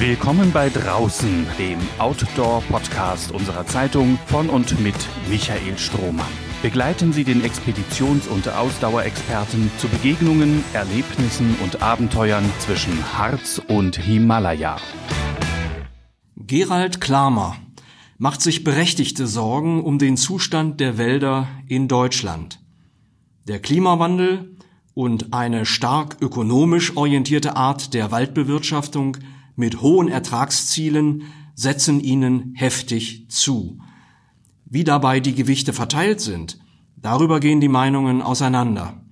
Willkommen bei Draußen, dem Outdoor-Podcast unserer Zeitung von und mit Michael Strohmann. Begleiten Sie den Expeditions- und Ausdauerexperten zu Begegnungen, Erlebnissen und Abenteuern zwischen Harz und Himalaya. Gerald Klamer macht sich berechtigte Sorgen um den Zustand der Wälder in Deutschland. Der Klimawandel und eine stark ökonomisch orientierte Art der Waldbewirtschaftung mit hohen Ertragszielen setzen ihnen heftig zu. Wie dabei die Gewichte verteilt sind, darüber gehen die Meinungen auseinander.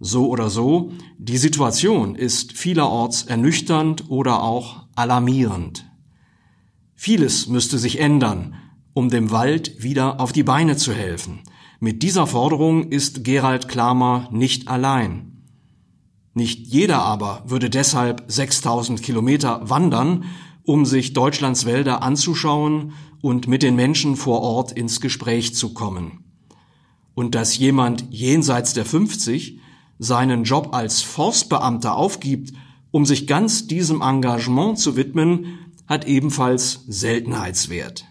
So oder so, die Situation ist vielerorts ernüchternd oder auch alarmierend. Vieles müsste sich ändern, um dem Wald wieder auf die Beine zu helfen. Mit dieser Forderung ist Gerald Klamer nicht allein. Nicht jeder aber würde deshalb 6000 Kilometer wandern, um sich Deutschlands Wälder anzuschauen und mit den Menschen vor Ort ins Gespräch zu kommen. Und dass jemand jenseits der 50 seinen Job als Forstbeamter aufgibt, um sich ganz diesem Engagement zu widmen, hat ebenfalls Seltenheitswert.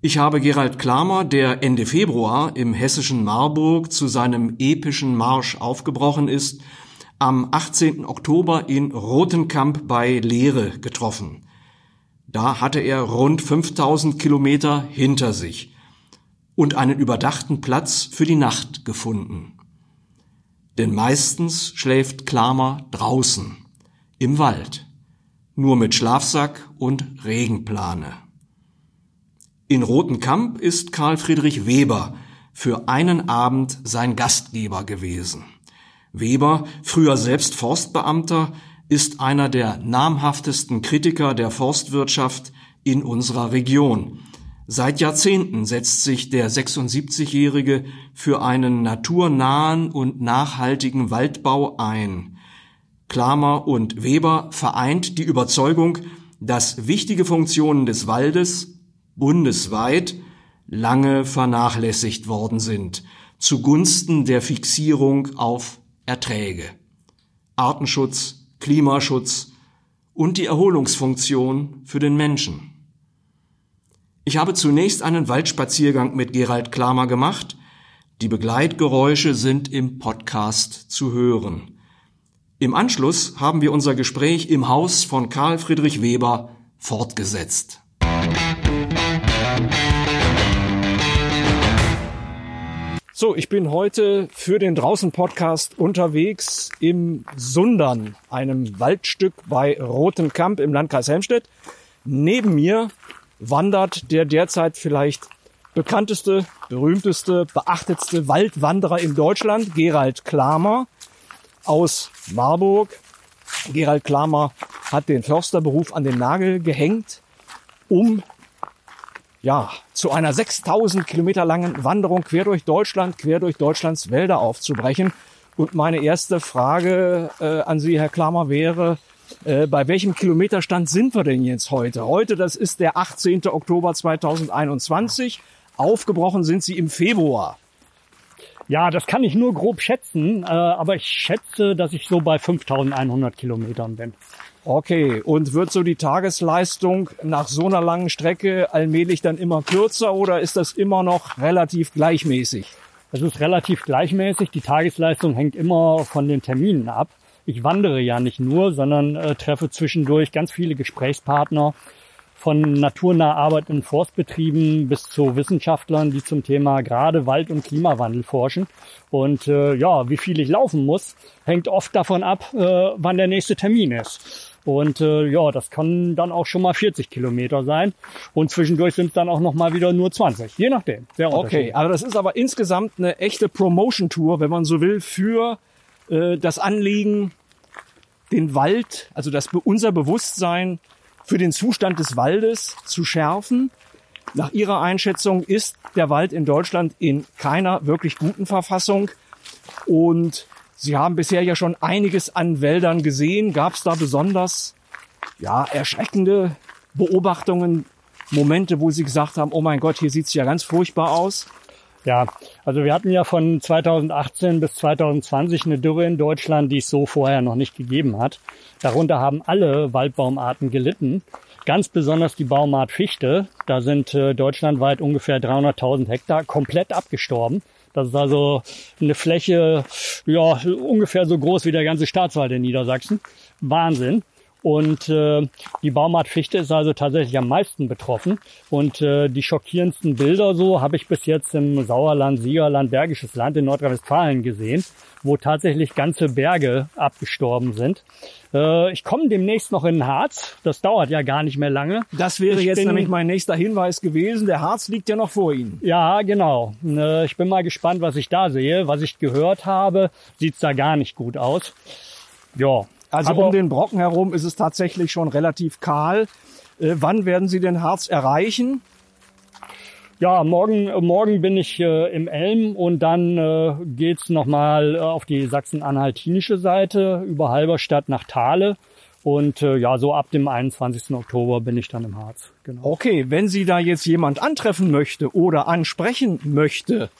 Ich habe Gerald Klamer, der Ende Februar im hessischen Marburg zu seinem epischen Marsch aufgebrochen ist, am 18. Oktober in Rotenkamp bei Leere getroffen. Da hatte er rund 5000 Kilometer hinter sich und einen überdachten Platz für die Nacht gefunden. Denn meistens schläft Klamer draußen, im Wald, nur mit Schlafsack und Regenplane. In Rotenkamp ist Karl Friedrich Weber für einen Abend sein Gastgeber gewesen. Weber, früher selbst Forstbeamter, ist einer der namhaftesten Kritiker der Forstwirtschaft in unserer Region. Seit Jahrzehnten setzt sich der 76-Jährige für einen naturnahen und nachhaltigen Waldbau ein. Klamer und Weber vereint die Überzeugung, dass wichtige Funktionen des Waldes bundesweit lange vernachlässigt worden sind, zugunsten der Fixierung auf Erträge, Artenschutz, Klimaschutz und die Erholungsfunktion für den Menschen. Ich habe zunächst einen Waldspaziergang mit Gerald Klamer gemacht. Die Begleitgeräusche sind im Podcast zu hören. Im Anschluss haben wir unser Gespräch im Haus von Karl Friedrich Weber fortgesetzt. So, ich bin heute für den Draußen-Podcast unterwegs im Sundern, einem Waldstück bei Rotenkamp im Landkreis Helmstedt. Neben mir wandert der derzeit vielleicht bekannteste, berühmteste, beachtetste Waldwanderer in Deutschland, Gerald Klamer aus Marburg. Gerald Klamer hat den Försterberuf an den Nagel gehängt, um ja, zu einer 6000 Kilometer langen Wanderung quer durch Deutschland, quer durch Deutschlands Wälder aufzubrechen. Und meine erste Frage äh, an Sie, Herr Klammer, wäre, äh, bei welchem Kilometerstand sind wir denn jetzt heute? Heute, das ist der 18. Oktober 2021. Aufgebrochen sind Sie im Februar. Ja, das kann ich nur grob schätzen, äh, aber ich schätze, dass ich so bei 5100 Kilometern bin. Okay, und wird so die Tagesleistung nach so einer langen Strecke allmählich dann immer kürzer oder ist das immer noch relativ gleichmäßig? Es ist relativ gleichmäßig. Die Tagesleistung hängt immer von den Terminen ab. Ich wandere ja nicht nur, sondern äh, treffe zwischendurch ganz viele Gesprächspartner von naturnah arbeitenden Forstbetrieben bis zu Wissenschaftlern, die zum Thema gerade Wald- und Klimawandel forschen. Und äh, ja, wie viel ich laufen muss, hängt oft davon ab, äh, wann der nächste Termin ist. Und äh, ja, das kann dann auch schon mal 40 Kilometer sein. Und zwischendurch sind es dann auch noch mal wieder nur 20, je nachdem. Sehr okay, aber das ist aber insgesamt eine echte Promotion-Tour, wenn man so will, für äh, das Anliegen, den Wald, also das unser Bewusstsein für den Zustand des Waldes zu schärfen. Nach Ihrer Einschätzung ist der Wald in Deutschland in keiner wirklich guten Verfassung. Und Sie haben bisher ja schon einiges an Wäldern gesehen. Gab es da besonders ja, erschreckende Beobachtungen, Momente, wo Sie gesagt haben, oh mein Gott, hier sieht's ja ganz furchtbar aus? Ja, also wir hatten ja von 2018 bis 2020 eine Dürre in Deutschland, die es so vorher noch nicht gegeben hat. Darunter haben alle Waldbaumarten gelitten. Ganz besonders die Baumart Fichte. Da sind äh, deutschlandweit ungefähr 300.000 Hektar komplett abgestorben. Das ist also eine Fläche, ja, ungefähr so groß wie der ganze Staatswald in Niedersachsen. Wahnsinn. Und äh, die Baumartfichte ist also tatsächlich am meisten betroffen. Und äh, die schockierendsten Bilder so habe ich bis jetzt im Sauerland, Siegerland, Bergisches Land in Nordrhein-Westfalen gesehen, wo tatsächlich ganze Berge abgestorben sind. Äh, ich komme demnächst noch in den Harz. Das dauert ja gar nicht mehr lange. Das wäre Ich jetzt bin- nämlich mein nächster Hinweis gewesen. Der Harz liegt ja noch vor Ihnen. Ja, genau. Äh, Ich bin mal gespannt, was ich da sehe. Was ich gehört habe, sieht's da gar nicht gut aus. Ja. Also um den Brocken herum ist es tatsächlich schon relativ kahl. Äh, wann werden Sie den Harz erreichen? Ja, morgen, morgen bin ich äh, im Elm und dann äh, geht's nochmal auf die sachsen-anhaltinische Seite über Halberstadt nach Thale. Und äh, ja, so ab dem 21. Oktober bin ich dann im Harz. Genau. Okay, wenn Sie da jetzt jemand antreffen möchte oder ansprechen möchte,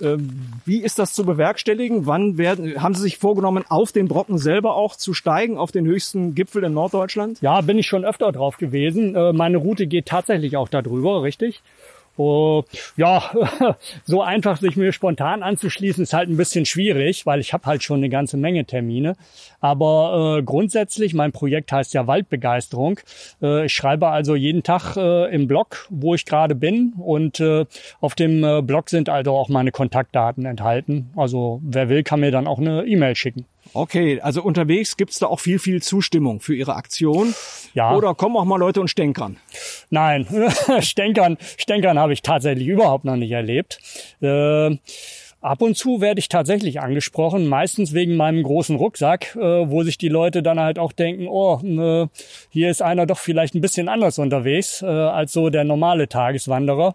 ähm, wie ist das zu bewerkstelligen? Wann werden, haben Sie sich vorgenommen, auf den Brocken selber auch zu steigen, auf den höchsten Gipfel in Norddeutschland? Ja, bin ich schon öfter drauf gewesen. Äh, Meine Route geht tatsächlich auch da drüber, richtig. Oh, ja, so einfach sich mir spontan anzuschließen, ist halt ein bisschen schwierig, weil ich habe halt schon eine ganze Menge Termine. Aber äh, grundsätzlich, mein Projekt heißt ja Waldbegeisterung. Äh, ich schreibe also jeden Tag äh, im Blog, wo ich gerade bin. Und äh, auf dem äh, Blog sind also auch meine Kontaktdaten enthalten. Also wer will, kann mir dann auch eine E-Mail schicken. Okay, also unterwegs gibt's da auch viel, viel Zustimmung für Ihre Aktion. Ja. Oder kommen auch mal Leute und stänkern. Nein, Stänkern, Stänkern habe ich tatsächlich überhaupt noch nicht erlebt. Äh, ab und zu werde ich tatsächlich angesprochen, meistens wegen meinem großen Rucksack, äh, wo sich die Leute dann halt auch denken, oh, äh, hier ist einer doch vielleicht ein bisschen anders unterwegs äh, als so der normale Tageswanderer.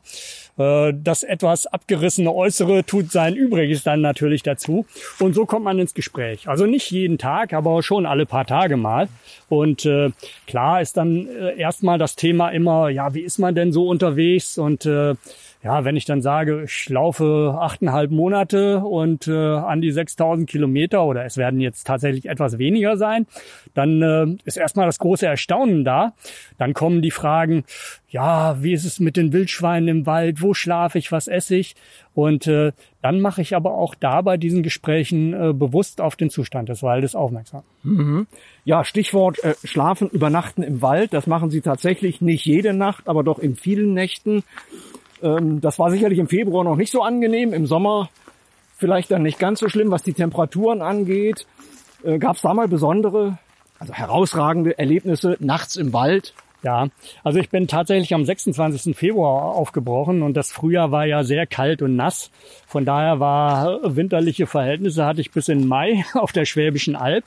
Äh, Das etwas abgerissene Äußere tut sein Übriges dann natürlich dazu. Und so kommt man ins Gespräch. Also nicht jeden Tag, aber schon alle paar Tage mal. Und äh, klar ist dann äh, erstmal das Thema immer, ja, wie ist man denn so unterwegs? Und äh, ja, wenn ich dann sage, ich laufe achteinhalb Monate und äh, an die 6000 Kilometer oder es werden jetzt tatsächlich etwas weniger sein, dann äh, ist erstmal das große Erstaunen da. Dann kommen die Fragen, ja, wie ist es mit den Wildschweinen im Wald? Wo schlafe ich? Was esse ich? Und äh, dann mache ich aber auch da bei diesen Gesprächen äh, bewusst auf den Zustand des Waldes aufmerksam. Ja, Stichwort äh, Schlafen, Übernachten im Wald. Das machen Sie tatsächlich nicht jede Nacht, aber doch in vielen Nächten. Ähm, das war sicherlich im Februar noch nicht so angenehm. Im Sommer vielleicht dann nicht ganz so schlimm, was die Temperaturen angeht. Äh, Gab es da mal besondere, also herausragende Erlebnisse nachts im Wald? Ja, also ich bin tatsächlich am 26. Februar aufgebrochen und das Frühjahr war ja sehr kalt und nass. Von daher war winterliche Verhältnisse hatte ich bis in Mai auf der Schwäbischen Alb.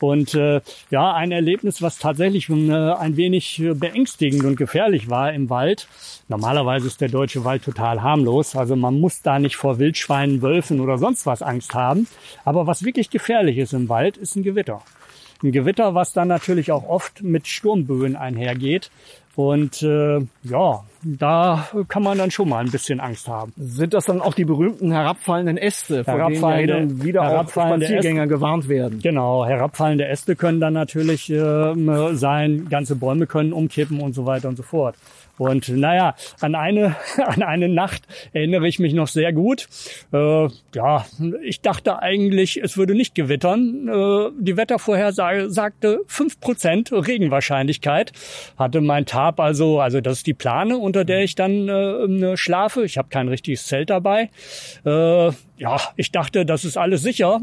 Und äh, ja, ein Erlebnis, was tatsächlich äh, ein wenig äh, beängstigend und gefährlich war im Wald. Normalerweise ist der deutsche Wald total harmlos. Also man muss da nicht vor Wildschweinen, Wölfen oder sonst was Angst haben. Aber was wirklich gefährlich ist im Wald, ist ein Gewitter. Ein Gewitter, was dann natürlich auch oft mit Sturmböen einhergeht. Und äh, ja, da kann man dann schon mal ein bisschen Angst haben. Sind das dann auch die berühmten herabfallenden Äste, vor denen ja Herabfallende- hin und wieder auch herabfallende Spaziergänger gewarnt werden? Genau, herabfallende Äste können dann natürlich ähm, sein, ganze Bäume können umkippen und so weiter und so fort. Und naja, an eine, an eine Nacht erinnere ich mich noch sehr gut. Äh, ja, ich dachte eigentlich, es würde nicht gewittern. Äh, die Wettervorhersage sagte 5% Regenwahrscheinlichkeit. Hatte mein Tab also, also das ist die Plane, unter der ich dann äh, schlafe. Ich habe kein richtiges Zelt dabei. Äh, ja, ich dachte, das ist alles sicher.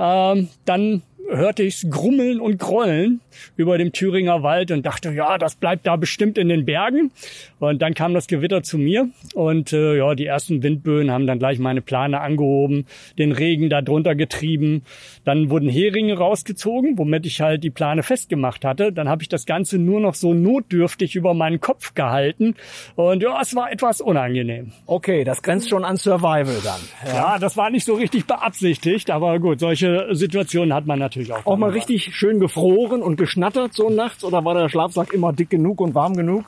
Ähm, dann hörte ich's grummeln und grollen über dem Thüringer Wald und dachte, ja, das bleibt da bestimmt in den Bergen. Und dann kam das Gewitter zu mir und äh, ja, die ersten Windböen haben dann gleich meine Plane angehoben, den Regen da drunter getrieben. Dann wurden Heringe rausgezogen, womit ich halt die Plane festgemacht hatte. Dann habe ich das Ganze nur noch so notdürftig über meinen Kopf gehalten und ja, es war etwas unangenehm. Okay, das grenzt schon an Survival dann. Ja, das war nicht so richtig beabsichtigt, aber gut, solche Situationen hat man natürlich auch. Auch mal richtig schön gefroren und geschnattert so nachts oder war der Schlafsack immer dick genug und warm genug?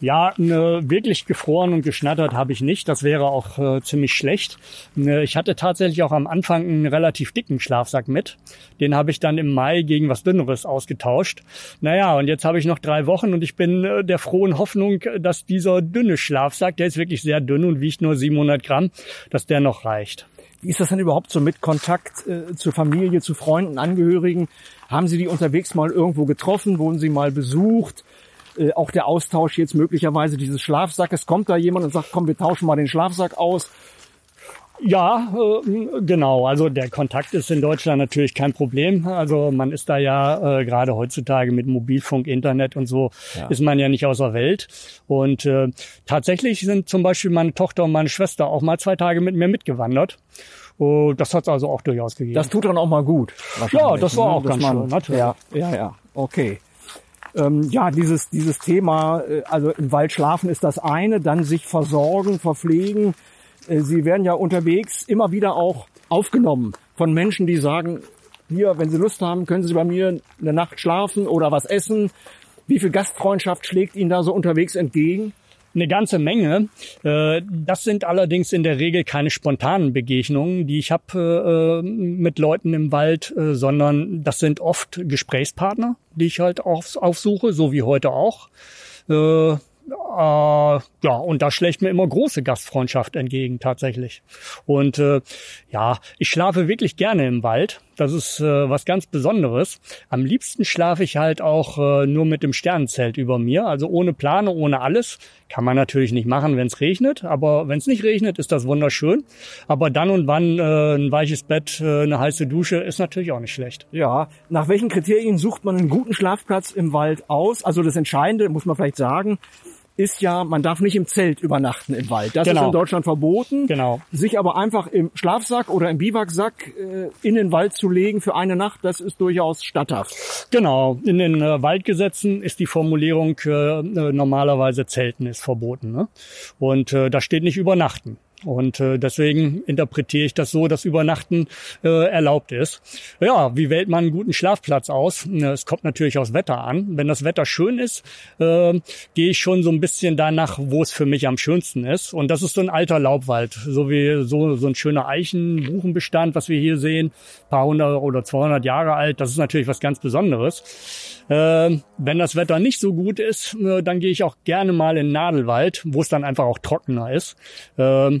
Ja, ne, wirklich gefroren und geschnattert habe ich nicht. Das wäre auch äh, ziemlich schlecht. Ne, ich hatte tatsächlich auch am Anfang einen relativ dicken Schlafsack mit. Den habe ich dann im Mai gegen was Dünneres ausgetauscht. Naja, und jetzt habe ich noch drei Wochen und ich bin äh, der frohen Hoffnung, dass dieser dünne Schlafsack, der ist wirklich sehr dünn und wiegt nur 700 Gramm, dass der noch reicht. Wie ist das denn überhaupt so mit Kontakt äh, zur Familie, zu Freunden, Angehörigen? Haben Sie die unterwegs mal irgendwo getroffen? Wurden Sie mal besucht? Äh, auch der Austausch jetzt möglicherweise dieses Schlafsackes. Kommt da jemand und sagt, komm, wir tauschen mal den Schlafsack aus? Ja, äh, genau. Also der Kontakt ist in Deutschland natürlich kein Problem. Also man ist da ja äh, gerade heutzutage mit Mobilfunk, Internet und so ja. ist man ja nicht außer Welt. Und äh, tatsächlich sind zum Beispiel meine Tochter und meine Schwester auch mal zwei Tage mit mir mitgewandert. Uh, das hat es also auch durchaus gegeben. Das tut dann auch mal gut. Ja, das war ne? auch ganz man, schön. Natürlich. Ja, ja, ja. Okay. Ähm, ja, dieses, dieses Thema, äh, also im Wald schlafen ist das eine, dann sich versorgen, verpflegen. Äh, Sie werden ja unterwegs immer wieder auch aufgenommen von Menschen, die sagen, hier, wenn Sie Lust haben, können Sie bei mir eine Nacht schlafen oder was essen. Wie viel Gastfreundschaft schlägt Ihnen da so unterwegs entgegen? eine ganze Menge. Äh, das sind allerdings in der Regel keine spontanen Begegnungen, die ich habe äh, mit Leuten im Wald, sondern das sind oft Gesprächspartner, die ich halt aufsuche, so wie heute auch. Äh, ja, und da schlägt mir immer große Gastfreundschaft entgegen tatsächlich. Und äh, ja, ich schlafe wirklich gerne im Wald. Das ist äh, was ganz Besonderes. Am liebsten schlafe ich halt auch äh, nur mit dem Sternenzelt über mir, also ohne Plane, ohne alles. Kann man natürlich nicht machen, wenn es regnet, aber wenn es nicht regnet, ist das wunderschön. Aber dann und wann äh, ein weiches Bett, äh, eine heiße Dusche ist natürlich auch nicht schlecht. Ja, nach welchen Kriterien sucht man einen guten Schlafplatz im Wald aus? Also das Entscheidende, muss man vielleicht sagen, ist ja, man darf nicht im Zelt übernachten im Wald. Das genau. ist in Deutschland verboten. Genau. Sich aber einfach im Schlafsack oder im Biwaksack äh, in den Wald zu legen für eine Nacht, das ist durchaus statthaft. Genau. In den äh, Waldgesetzen ist die Formulierung äh, normalerweise Zelten ist verboten. Ne? Und äh, da steht nicht übernachten. Und äh, deswegen interpretiere ich das so, dass Übernachten äh, erlaubt ist. Ja, wie wählt man einen guten Schlafplatz aus? Es kommt natürlich aufs Wetter an. Wenn das Wetter schön ist, äh, gehe ich schon so ein bisschen danach, wo es für mich am schönsten ist. Und das ist so ein alter Laubwald, so wie so, so ein schöner Eichen-Buchenbestand, was wir hier sehen, paar hundert oder 200 Jahre alt. Das ist natürlich was ganz Besonderes. Äh, wenn das Wetter nicht so gut ist, äh, dann gehe ich auch gerne mal in Nadelwald, wo es dann einfach auch trockener ist. Äh,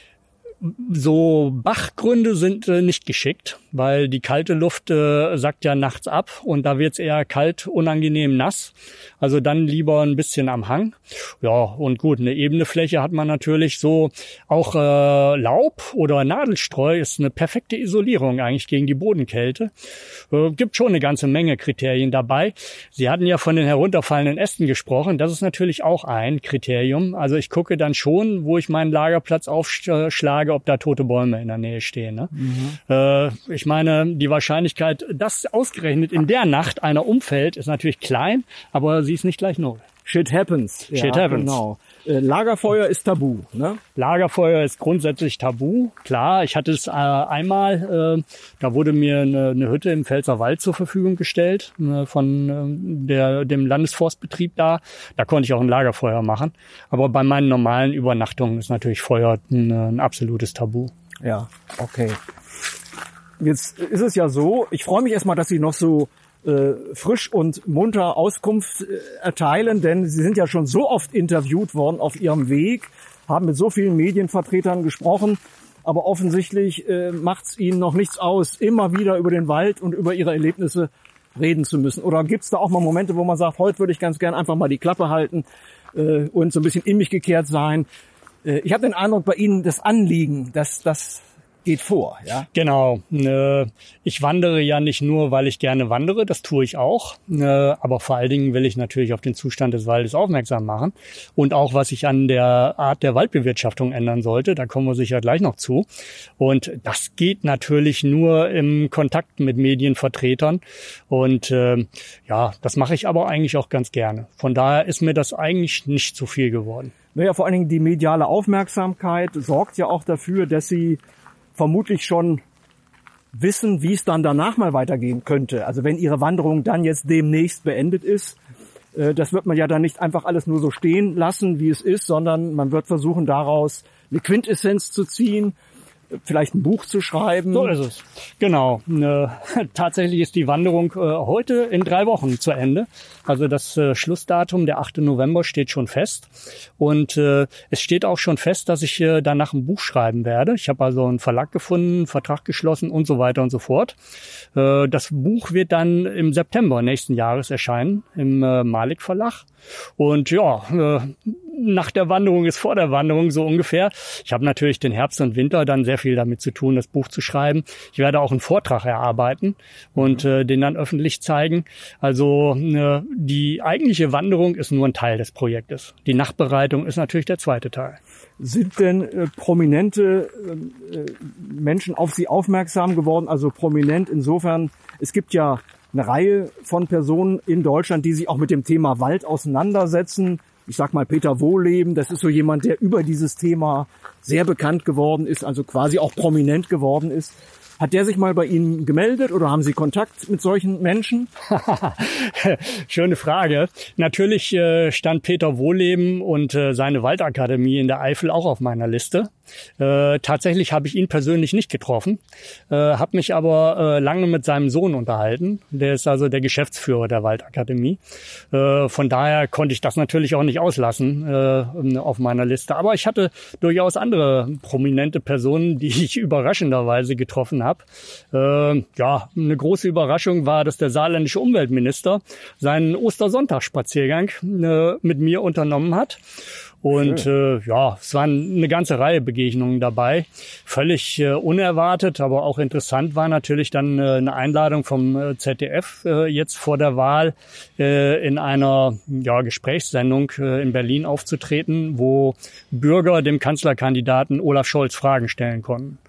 so Bachgründe sind äh, nicht geschickt, weil die kalte Luft äh, sackt ja nachts ab und da wird's eher kalt, unangenehm nass. Also dann lieber ein bisschen am Hang. Ja, und gut, eine ebene Fläche hat man natürlich so. Auch äh, Laub oder Nadelstreu ist eine perfekte Isolierung eigentlich gegen die Bodenkälte. Äh, gibt schon eine ganze Menge Kriterien dabei. Sie hatten ja von den herunterfallenden Ästen gesprochen. Das ist natürlich auch ein Kriterium. Also ich gucke dann schon, wo ich meinen Lagerplatz aufschlage Frage, ob da tote Bäume in der Nähe stehen. Ne? Mhm. Äh, ich meine, die Wahrscheinlichkeit, dass ausgerechnet in der Nacht einer umfällt, ist natürlich klein, aber sie ist nicht gleich null. Shit happens. Shit ja, happens. Genau. Äh, Lagerfeuer ist tabu, ne? Lagerfeuer ist grundsätzlich tabu. Klar, ich hatte es äh, einmal, äh, da wurde mir eine, eine, Hütte im Pfälzer Wald zur Verfügung gestellt äh, von äh, der, dem Landesforstbetrieb da. Da konnte ich auch ein Lagerfeuer machen. Aber bei meinen normalen Übernachtungen ist natürlich Feuer ein, ein absolutes Tabu. Ja, okay. Jetzt ist es ja so, ich freue mich erstmal, dass Sie noch so äh, frisch und munter Auskunft äh, erteilen, denn Sie sind ja schon so oft interviewt worden auf Ihrem Weg, haben mit so vielen Medienvertretern gesprochen, aber offensichtlich äh, macht es Ihnen noch nichts aus, immer wieder über den Wald und über Ihre Erlebnisse reden zu müssen. Oder gibt es da auch mal Momente, wo man sagt, heute würde ich ganz gern einfach mal die Klappe halten äh, und so ein bisschen in mich gekehrt sein. Äh, ich habe den Eindruck, bei Ihnen das Anliegen, dass das geht vor, ja? Genau. Äh, ich wandere ja nicht nur, weil ich gerne wandere, das tue ich auch, äh, aber vor allen Dingen will ich natürlich auf den Zustand des Waldes aufmerksam machen und auch, was sich an der Art der Waldbewirtschaftung ändern sollte, da kommen wir sicher gleich noch zu. Und das geht natürlich nur im Kontakt mit Medienvertretern und äh, ja, das mache ich aber eigentlich auch ganz gerne. Von daher ist mir das eigentlich nicht zu viel geworden. Naja, vor allen Dingen die mediale Aufmerksamkeit sorgt ja auch dafür, dass sie vermutlich schon wissen, wie es dann danach mal weitergehen könnte. Also wenn Ihre Wanderung dann jetzt demnächst beendet ist, Äh, das wird man ja dann nicht einfach alles nur so stehen lassen, wie es ist, sondern man wird versuchen, daraus eine Quintessenz zu ziehen, vielleicht ein Buch zu schreiben. So ist es. Genau. Äh, tatsächlich ist die Wanderung äh, heute in drei Wochen zu Ende. Also das äh, Schlussdatum, der 8. November, steht schon fest. Und es steht auch schon fest, dass ich danach ein Buch schreiben werde. Ich habe also einen Verlag gefunden, Vertrag geschlossen und so weiter und so fort. Das Buch wird dann im September nächsten Jahres erscheinen im Malik Verlag. Und ja, äh, nach der Wanderung ist vor der Wanderung so ungefähr. Ich habe natürlich den Herbst und Winter dann sehr viel damit zu tun, das Buch zu schreiben. Ich werde auch einen Vortrag erarbeiten und äh, den dann öffentlich zeigen. Also äh, die eigentliche Wanderung ist nur ein Teil des Projektes. Die Nachbereitung ist natürlich der zweite Teil. Sind denn äh, prominente äh, Menschen auf Sie aufmerksam geworden? Also prominent insofern, es gibt ja eine Reihe von Personen in Deutschland, die sich auch mit dem Thema Wald auseinandersetzen ich sag mal Peter Wohleben, das ist so jemand, der über dieses Thema sehr bekannt geworden ist, also quasi auch prominent geworden ist. Hat der sich mal bei Ihnen gemeldet oder haben Sie Kontakt mit solchen Menschen? Schöne Frage. Natürlich äh, stand Peter Wohleben und äh, seine Waldakademie in der Eifel auch auf meiner Liste. Äh, tatsächlich habe ich ihn persönlich nicht getroffen, äh, habe mich aber äh, lange mit seinem Sohn unterhalten. Der ist also der Geschäftsführer der Waldakademie. Äh, von daher konnte ich das natürlich auch nicht auslassen äh, auf meiner Liste. Aber ich hatte durchaus andere prominente Personen, die ich überraschenderweise getroffen habe. Äh, ja, eine große Überraschung war, dass der saarländische Umweltminister seinen Ostersonntagsspaziergang äh, mit mir unternommen hat. Und äh, ja, es waren eine ganze Reihe Begegnungen dabei. Völlig äh, unerwartet, aber auch interessant war natürlich dann äh, eine Einladung vom äh, ZDF äh, jetzt vor der Wahl äh, in einer ja, Gesprächssendung äh, in Berlin aufzutreten, wo Bürger dem Kanzlerkandidaten Olaf Scholz Fragen stellen konnten.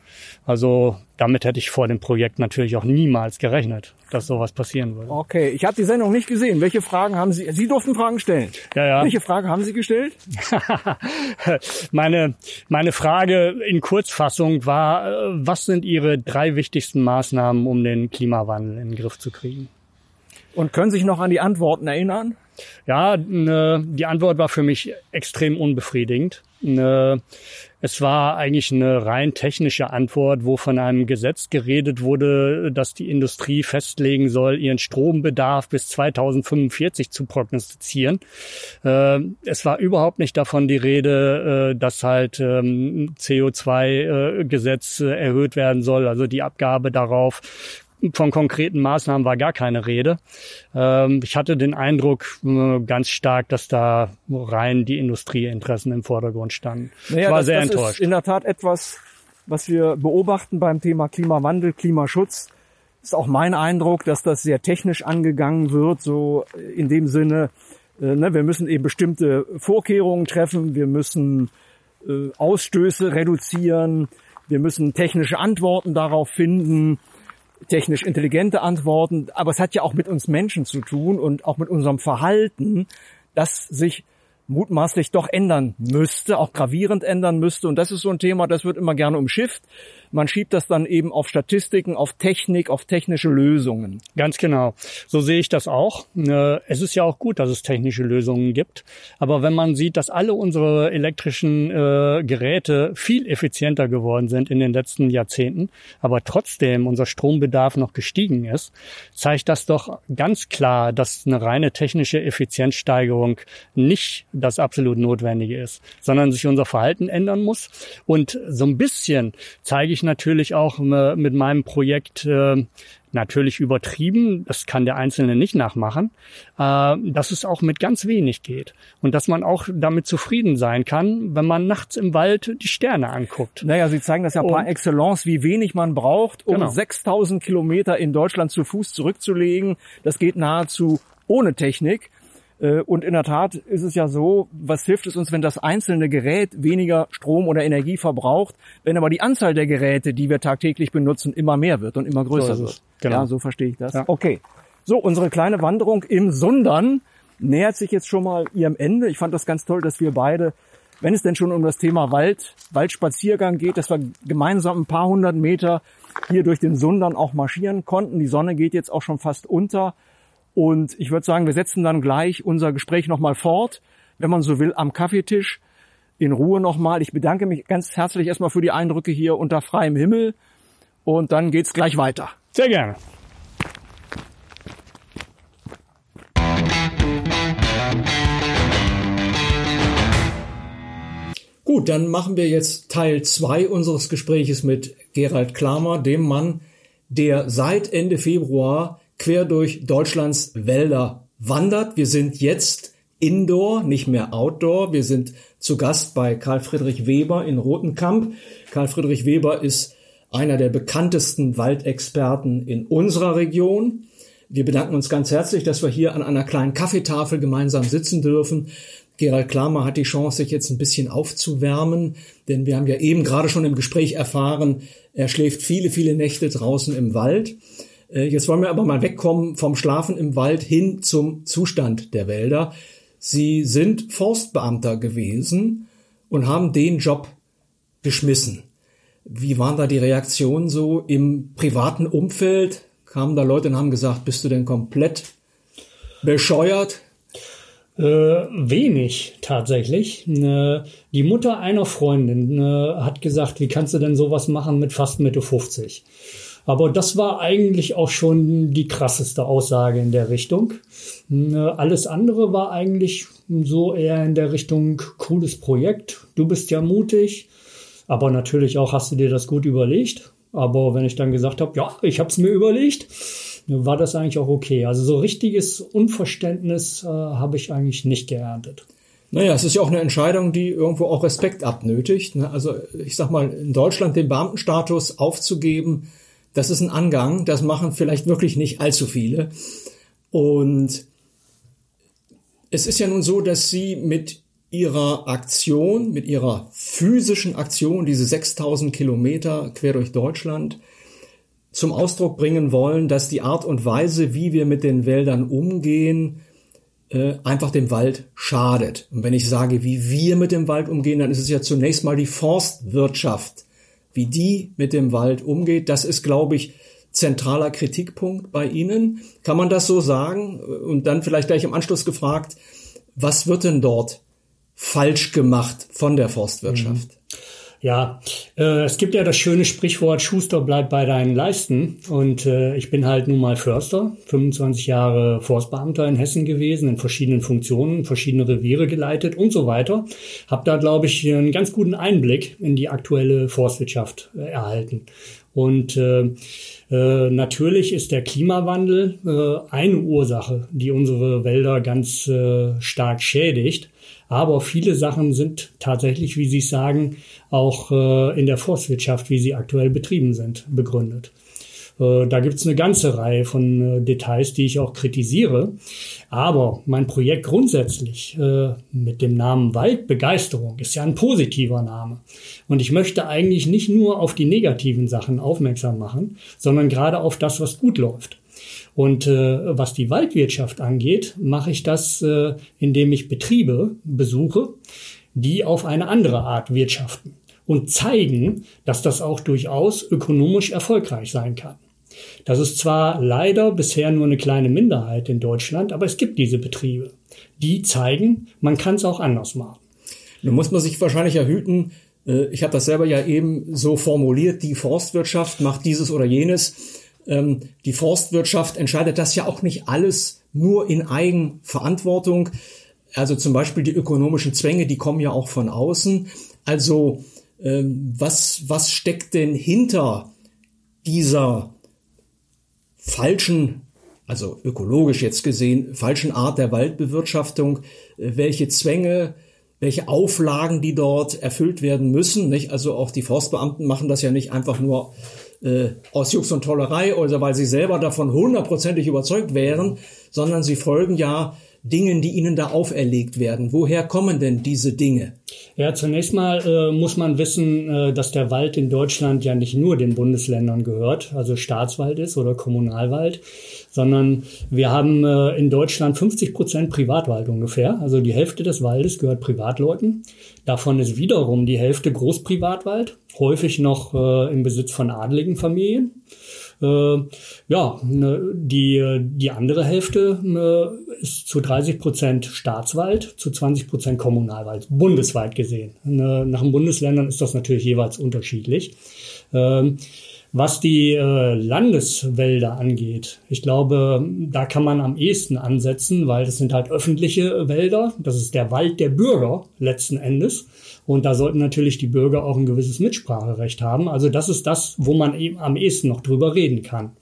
Also damit hätte ich vor dem Projekt natürlich auch niemals gerechnet, dass sowas passieren würde. Okay, ich habe die Sendung nicht gesehen. Welche Fragen haben Sie? Sie durften Fragen stellen. Ja, ja. Welche Frage haben Sie gestellt? meine, meine Frage in Kurzfassung war, äh, was sind Ihre drei wichtigsten Maßnahmen, um den Klimawandel in den Griff zu kriegen? Und können Sie sich noch an die Antworten erinnern? Ja, ne, die Antwort war für mich extrem unbefriedigend. Ne, es war eigentlich eine rein technische Antwort, wo von einem Gesetz geredet wurde, dass die Industrie festlegen soll, ihren Strombedarf bis 2045 zu prognostizieren. Äh, es war überhaupt nicht davon die Rede, äh, dass halt ähm, CO2-Gesetz äh, erhöht werden soll, also die Abgabe darauf von konkreten Maßnahmen war gar keine Rede. Ähm, ich hatte den Eindruck äh, ganz stark, dass da rein die Industrieinteressen im Vordergrund standen. Naja, ich war das, sehr das enttäuscht. ist in der Tat etwas, was wir beobachten beim Thema Klimawandel, Klimaschutz. Ist auch mein Eindruck, dass das sehr technisch angegangen wird, so in dem Sinne, äh, ne, wir müssen eben bestimmte Vorkehrungen treffen, wir müssen äh, Ausstöße reduzieren, wir müssen technische Antworten darauf finden, technisch intelligente Antworten, aber es hat ja auch mit uns Menschen zu tun und auch mit unserem Verhalten, das sich mutmaßlich doch ändern müsste, auch gravierend ändern müsste. Und das ist so ein Thema, das wird immer gerne umschifft. Man schiebt das dann eben auf Statistiken, auf Technik, auf technische Lösungen. Ganz genau. So sehe ich das auch. Äh, Es ist ja auch gut, dass es technische Lösungen gibt. Aber wenn man sieht, dass alle unsere elektrischen äh, Geräte viel effizienter geworden sind in den letzten Jahrzehnten, aber trotzdem unser Strombedarf noch gestiegen ist, zeigt das doch ganz klar, dass eine reine technische Effizienzsteigerung nicht das absolut Notwendige ist, sondern sich unser Verhalten ändern muss. Und so ein bisschen zeige ich natürlich auch äh, mit meinem Projekt äh, natürlich übertrieben, das kann der Einzelne nicht nachmachen, äh, dass es auch mit ganz wenig geht und dass man auch damit zufrieden sein kann, wenn man nachts im Wald die Sterne anguckt. Naja, Sie zeigen das ja par excellence, wie wenig man braucht, um Genau. 6000 Kilometer in Deutschland zu Fuß zurückzulegen. Das geht nahezu ohne Technik. Äh, Und in der Tat ist es ja so, was hilft es uns, wenn das einzelne Gerät weniger Strom oder Energie verbraucht, wenn aber die Anzahl der Geräte, die wir tagtäglich benutzen, immer mehr wird und immer größer ist es. wird. Genau. Ja, so verstehe ich das. Ja. Okay. So, unsere kleine Wanderung im Sundern nähert sich jetzt schon mal ihrem Ende. Ich fand das ganz toll, dass wir beide, wenn es denn schon um das Thema Wald, Waldspaziergang geht, dass wir gemeinsam ein paar hundert Meter hier durch den Sundern auch marschieren konnten. Die Sonne geht jetzt auch schon fast unter. Und ich würde sagen, wir setzen dann gleich unser Gespräch nochmal fort, wenn man so will, am Kaffeetisch in Ruhe nochmal. Ich bedanke mich ganz herzlich erstmal für die Eindrücke hier unter freiem Himmel und dann geht's gleich weiter. Sehr gerne. Gut, dann machen wir jetzt Teil zwei unseres Gespräches mit Gerald Klamer, dem Mann, der seit Ende Februar quer durch Deutschlands Wälder wandert. Wir sind jetzt indoor, nicht mehr outdoor. Wir sind zu Gast bei Karl Friedrich Weber in Rotenkamp. Karl Friedrich Weber ist einer der bekanntesten Waldexperten in unserer Region. Wir bedanken uns ganz herzlich, dass wir hier an einer kleinen Kaffeetafel gemeinsam sitzen dürfen. Gerald Klamer hat die Chance, sich jetzt ein bisschen aufzuwärmen, denn wir haben ja eben gerade schon im Gespräch erfahren, er schläft viele, viele Nächte draußen im Wald. Äh, jetzt wollen wir aber mal wegkommen vom Schlafen im Wald hin zum Zustand der Wälder. Sie sind Forstbeamter gewesen und haben den Job geschmissen. Wie waren da die Reaktionen so im privaten Umfeld? Kamen da Leute und haben gesagt, bist du denn komplett bescheuert? Äh, wenig tatsächlich. Äh, die Mutter einer Freundin äh, hat gesagt, wie kannst du denn sowas machen mit fast Mitte 50? Aber das war eigentlich auch schon die krasseste Aussage in der Richtung. Äh, alles andere war eigentlich so eher in der Richtung cooles Projekt. Du bist ja mutig, aber natürlich auch hast du dir das gut überlegt. Aber wenn ich dann gesagt habe, ja, ich habe es mir überlegt, war das eigentlich auch okay. Also so richtiges Unverständnis äh, habe ich eigentlich nicht geerntet. Naja, es ist ja auch eine Entscheidung, die irgendwo auch Respekt abnötigt. Ne? Also ich sag mal, in Deutschland den Beamtenstatus aufzugeben, das ist ein Angang, das machen vielleicht wirklich nicht allzu viele. Und es ist ja nun so, dass Sie mit Ihrer Aktion, mit Ihrer physischen Aktion, diese 6000 Kilometer quer durch Deutschland, zum Ausdruck bringen wollen, dass die Art und Weise, wie wir mit den Wäldern umgehen, äh, einfach dem Wald schadet. Und wenn ich sage, wie wir mit dem Wald umgehen, dann ist es ja zunächst mal die Forstwirtschaft, wie die mit dem Wald umgeht. Das ist, glaube ich, zentraler Kritikpunkt bei Ihnen. Kann man das so sagen? Und dann vielleicht gleich im Anschluss gefragt, was wird denn dort falsch gemacht von der Forstwirtschaft? Mhm. Ja, äh, es gibt ja das schöne Sprichwort, Schuster bleibt bei deinen Leisten. Und äh, ich bin halt nun mal Förster, 25 Jahre Forstbeamter in Hessen gewesen, in verschiedenen Funktionen, verschiedene Reviere geleitet und so weiter. Hab da, glaube ich, einen ganz guten Einblick in die aktuelle Forstwirtschaft äh, erhalten. Und äh, äh, natürlich ist der Klimawandel äh, eine Ursache, die unsere Wälder ganz äh, stark schädigt. Aber viele Sachen sind tatsächlich, wie Sie sagen, auch äh, in der Forstwirtschaft, wie sie aktuell betrieben sind, begründet. Äh, da gibt es eine ganze Reihe von äh, Details, die ich auch kritisiere. Aber mein Projekt grundsätzlich äh, mit dem Namen Waldbegeisterung ist ja ein positiver Name. Und ich möchte eigentlich nicht nur auf die negativen Sachen aufmerksam machen, sondern gerade auf das, was gut läuft. Und äh, was die Waldwirtschaft angeht, mache ich das, äh, indem ich Betriebe besuche, die auf eine andere Art wirtschaften und zeigen, dass das auch durchaus ökonomisch erfolgreich sein kann. Das ist zwar leider bisher nur eine kleine Minderheit in Deutschland, aber es gibt diese Betriebe, die zeigen, man kann es auch anders machen. Nun muss man sich wahrscheinlich erhüten, äh, ich habe das selber ja eben so formuliert, die Forstwirtschaft macht dieses oder jenes ähm, die Forstwirtschaft entscheidet das ja auch nicht alles nur in Eigenverantwortung. Also zum Beispiel die ökonomischen Zwänge, die kommen ja auch von außen. Also ähm, was, was steckt denn hinter dieser falschen, also ökologisch jetzt gesehen, falschen Art der Waldbewirtschaftung? Äh, welche Zwänge, welche Auflagen, die dort erfüllt werden müssen? Nicht? Also auch die Forstbeamten machen das ja nicht einfach nur äh, aus Jux und Tollerei oder weil sie selber davon hundertprozentig überzeugt wären, sondern sie folgen ja Dingen, die ihnen da auferlegt werden. Woher kommen denn diese Dinge? Ja, zunächst mal äh, muss man wissen, äh, dass der Wald in Deutschland ja nicht nur den Bundesländern gehört, also Staatswald ist oder Kommunalwald, sondern wir haben äh, in Deutschland 50 Prozent Privatwald ungefähr. Also die Hälfte des Waldes gehört Privatleuten. Davon ist wiederum die Hälfte Großprivatwald, häufig noch äh, im Besitz von adligen Familien. Äh, ja, ne, die, die andere Hälfte äh, ist zu 30 Prozent Staatswald, zu 20 Prozent Kommunalwald, bundesweit gesehen. Ne, nach den Bundesländern ist das natürlich jeweils unterschiedlich. Ähm, was die äh, Landeswälder angeht, ich glaube, da kann man am ehesten ansetzen, weil das sind halt öffentliche Wälder. Das ist der Wald der Bürger letzten Endes. Und da sollten natürlich die Bürger auch ein gewisses Mitspracherecht haben. Also das ist das, wo man eben am ehesten noch drüber reden kann.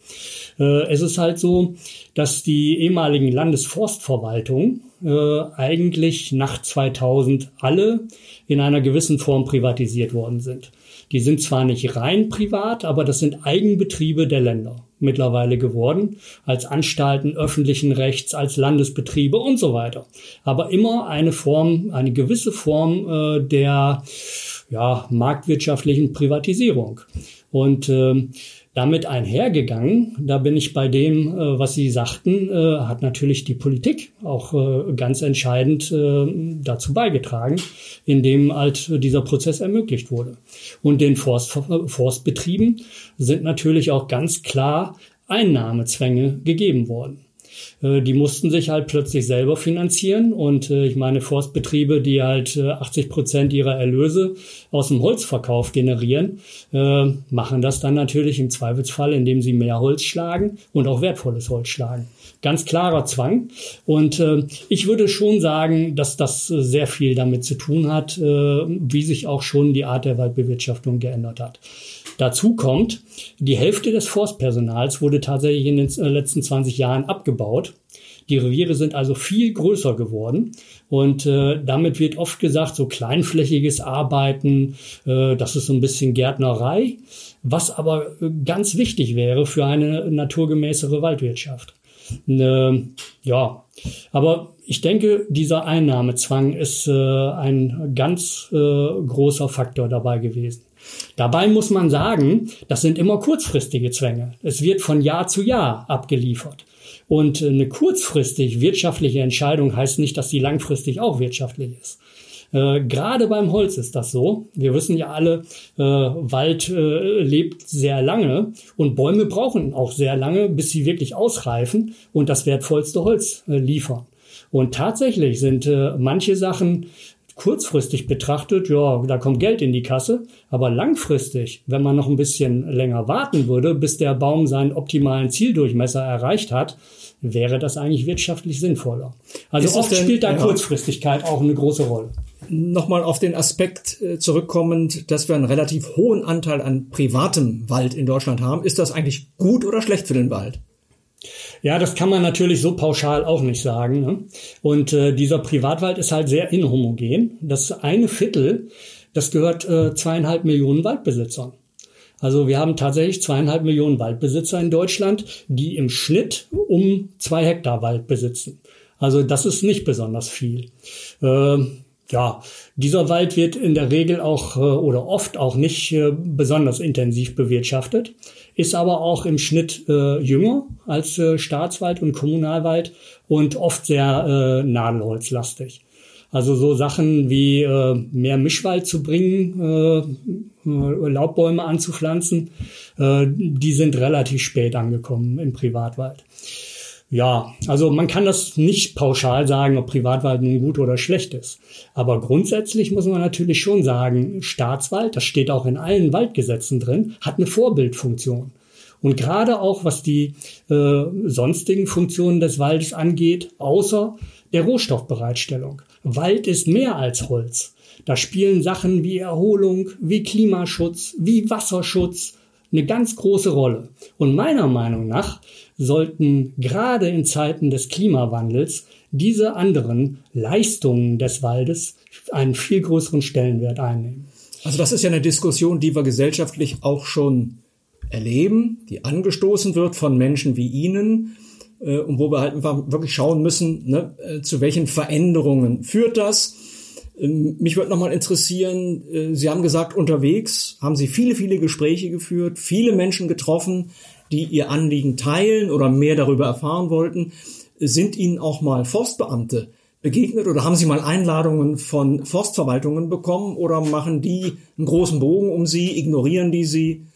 Äh, es ist halt so, dass die ehemaligen Landesforstverwaltungen äh, eigentlich nach 2000 alle in einer gewissen Form privatisiert worden sind. Die sind zwar nicht rein privat, aber das sind Eigenbetriebe der Länder mittlerweile geworden, als Anstalten öffentlichen Rechts, als Landesbetriebe und so weiter. Aber immer eine Form, eine gewisse Form äh, der ja, marktwirtschaftlichen Privatisierung. Und äh, damit einhergegangen, da bin ich bei dem, äh, was Sie sagten, äh, hat natürlich die Politik auch äh, ganz entscheidend dazu beigetragen, indem halt dieser Prozess ermöglicht wurde. Und den Forst, Forstbetrieben sind natürlich auch ganz klar Einnahmezwänge gegeben worden. Äh, die mussten sich halt plötzlich selber finanzieren und äh, ich meine Forstbetriebe, die halt 80 äh, Prozent ihrer Erlöse aus dem Holzverkauf generieren, machen das dann natürlich im Zweifelsfall, indem sie mehr Holz schlagen und auch wertvolles Holz schlagen. Ganz klarer Zwang. Und ich würde schon sagen, dass das sehr viel damit zu tun hat, wie sich auch schon die Art der Waldbewirtschaftung geändert hat. Dazu kommt, die Hälfte des Forstpersonals wurde tatsächlich in den äh, letzten 20 Jahren abgebaut. Die Reviere sind also viel größer geworden und äh, damit wird oft gesagt, so kleinflächiges Arbeiten, äh, das ist so ein bisschen Gärtnerei, was aber äh, ganz wichtig wäre für eine naturgemäßere Waldwirtschaft. Äh, ja, aber ich denke, dieser Einnahmezwang ist äh, ein ganz äh, großer Faktor dabei gewesen. Dabei muss man sagen, das sind immer kurzfristige Zwänge. Es wird von Jahr zu Jahr abgeliefert. Und eine kurzfristig wirtschaftliche Entscheidung heißt nicht, dass sie langfristig auch wirtschaftlich ist. Äh, Gerade beim Holz ist das so. Wir wissen ja alle, äh, Wald äh, lebt sehr lange und Bäume brauchen auch sehr lange, bis sie wirklich ausreifen und das wertvollste Holz liefern. Und tatsächlich sind manche Sachen kurzfristig betrachtet, ja, da kommt Geld in die Kasse, aber langfristig, wenn man noch ein bisschen länger warten würde, bis der Baum seinen optimalen Zieldurchmesser erreicht hat, wäre das eigentlich wirtschaftlich sinnvoller. Also oft denn, spielt da ja. Kurzfristigkeit auch eine große Rolle. Nochmal auf den Aspekt äh, zurückkommend, dass wir einen relativ hohen Anteil an privatem Wald in Deutschland haben. Ist das eigentlich gut oder schlecht für den Wald? Ja, das kann man natürlich so pauschal auch nicht sagen. Ne? Und äh, dieser Privatwald ist halt sehr inhomogen. Das eine Viertel, das gehört äh, zweieinhalb Millionen Waldbesitzern. Also wir haben tatsächlich zweieinhalb Millionen Waldbesitzer in Deutschland, die im Schnitt um zwei Hektar Wald besitzen. Also das ist nicht besonders viel. Äh, ja, dieser Wald wird in der Regel auch äh, oder oft auch nicht äh, besonders intensiv bewirtschaftet ist aber auch im Schnitt äh, jünger als Staatswald und Kommunalwald und oft sehr nadelholzlastig. Also so Sachen wie äh, mehr Mischwald zu bringen, äh, Laubbäume anzupflanzen, äh, die sind relativ spät angekommen im Privatwald. Ja, also man kann das nicht pauschal sagen, ob Privatwald nun gut oder schlecht ist. Aber grundsätzlich muss man natürlich schon sagen, Staatswald, das steht auch in allen Waldgesetzen drin, hat eine Vorbildfunktion. Und gerade auch was die äh, sonstigen Funktionen des Waldes angeht, außer der Rohstoffbereitstellung. Wald ist mehr als Holz. Da spielen Sachen wie Erholung, wie Klimaschutz, wie Wasserschutz eine ganz große Rolle. Und meiner Meinung nach sollten gerade in Zeiten des Klimawandels diese anderen Leistungen des Waldes einen viel größeren Stellenwert einnehmen. Also das ist ja eine Diskussion, die wir gesellschaftlich auch schon erleben, die angestoßen wird von Menschen wie Ihnen äh, und wo wir halt einfach wirklich schauen müssen, ne, äh, zu welchen Veränderungen führt das. Ähm, mich würde nochmal interessieren, äh, Sie haben gesagt, unterwegs haben Sie viele, viele Gespräche geführt, viele Menschen getroffen, die ihr Anliegen teilen oder mehr darüber erfahren wollten. Sind Ihnen auch mal Forstbeamte begegnet oder haben Sie mal Einladungen von Forstverwaltungen bekommen oder machen die einen großen Bogen um Sie, ignorieren die Sie?